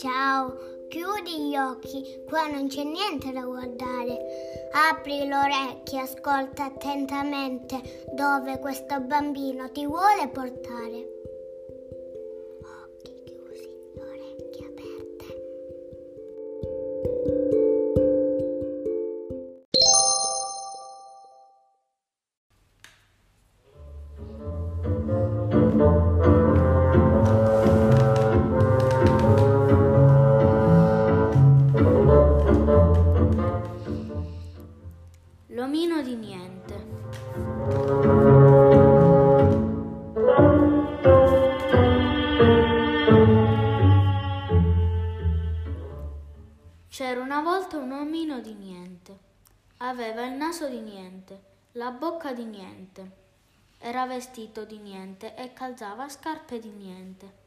Ciao, chiudi gli occhi, qua non c'è niente da guardare. Apri le orecchie, ascolta attentamente dove questo bambino ti vuole portare. L'omino di niente. C'era una volta un omino di niente. Aveva il naso di niente, la bocca di niente. Era vestito di niente e calzava scarpe di niente.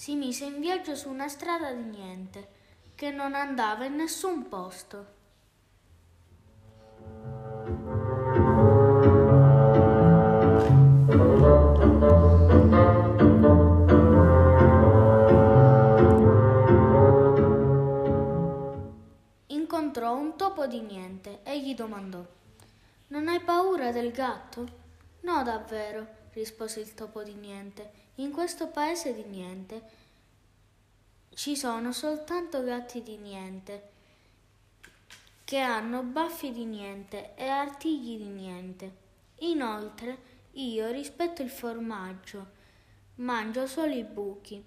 Si mise in viaggio su una strada di niente, che non andava in nessun posto. Incontrò un topo di niente e gli domandò Non hai paura del gatto? No, davvero, rispose il topo di niente. In questo paese di niente ci sono soltanto gatti di niente che hanno baffi di niente e artigli di niente. Inoltre io rispetto il formaggio, mangio solo i buchi.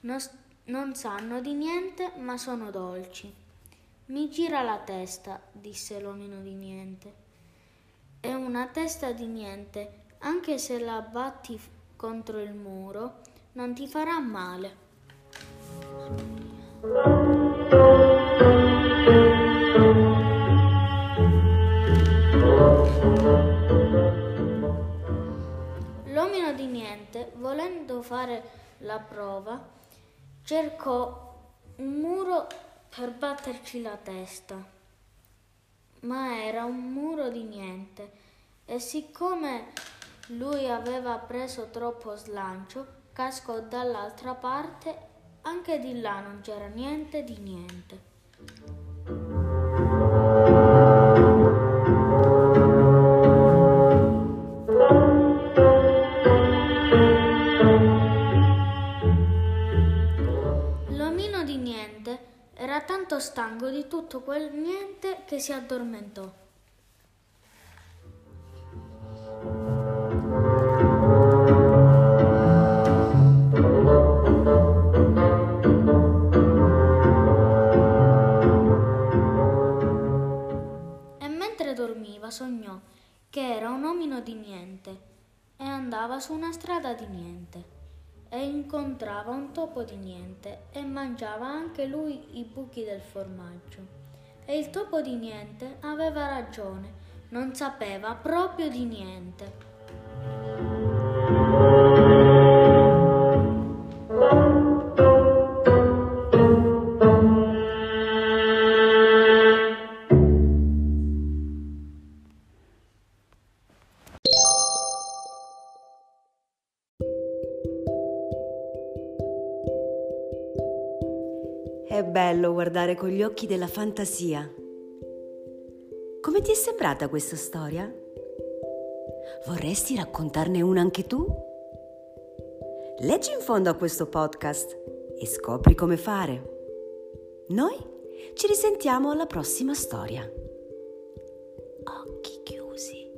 Non, non sanno di niente, ma sono dolci. Mi gira la testa, disse l'omino di niente. È una testa di niente, anche se la batti contro il muro, non ti farà male. L'omino di niente, volendo fare la prova, cercò un muro per batterci la testa, ma era un muro di niente e siccome lui aveva preso troppo slancio, cascò dall'altra parte anche di là non c'era niente di niente. L'omino di niente era tanto stanco di tutto quel niente che si addormentò. Sognò che era un omino di niente e andava su una strada di niente e incontrava un topo di niente e mangiava anche lui i buchi del formaggio. E il topo di niente aveva ragione, non sapeva proprio di niente. È bello guardare con gli occhi della fantasia. Come ti è sembrata questa storia? Vorresti raccontarne una anche tu? Leggi in fondo a questo podcast e scopri come fare. Noi ci risentiamo alla prossima storia. Occhi chiusi.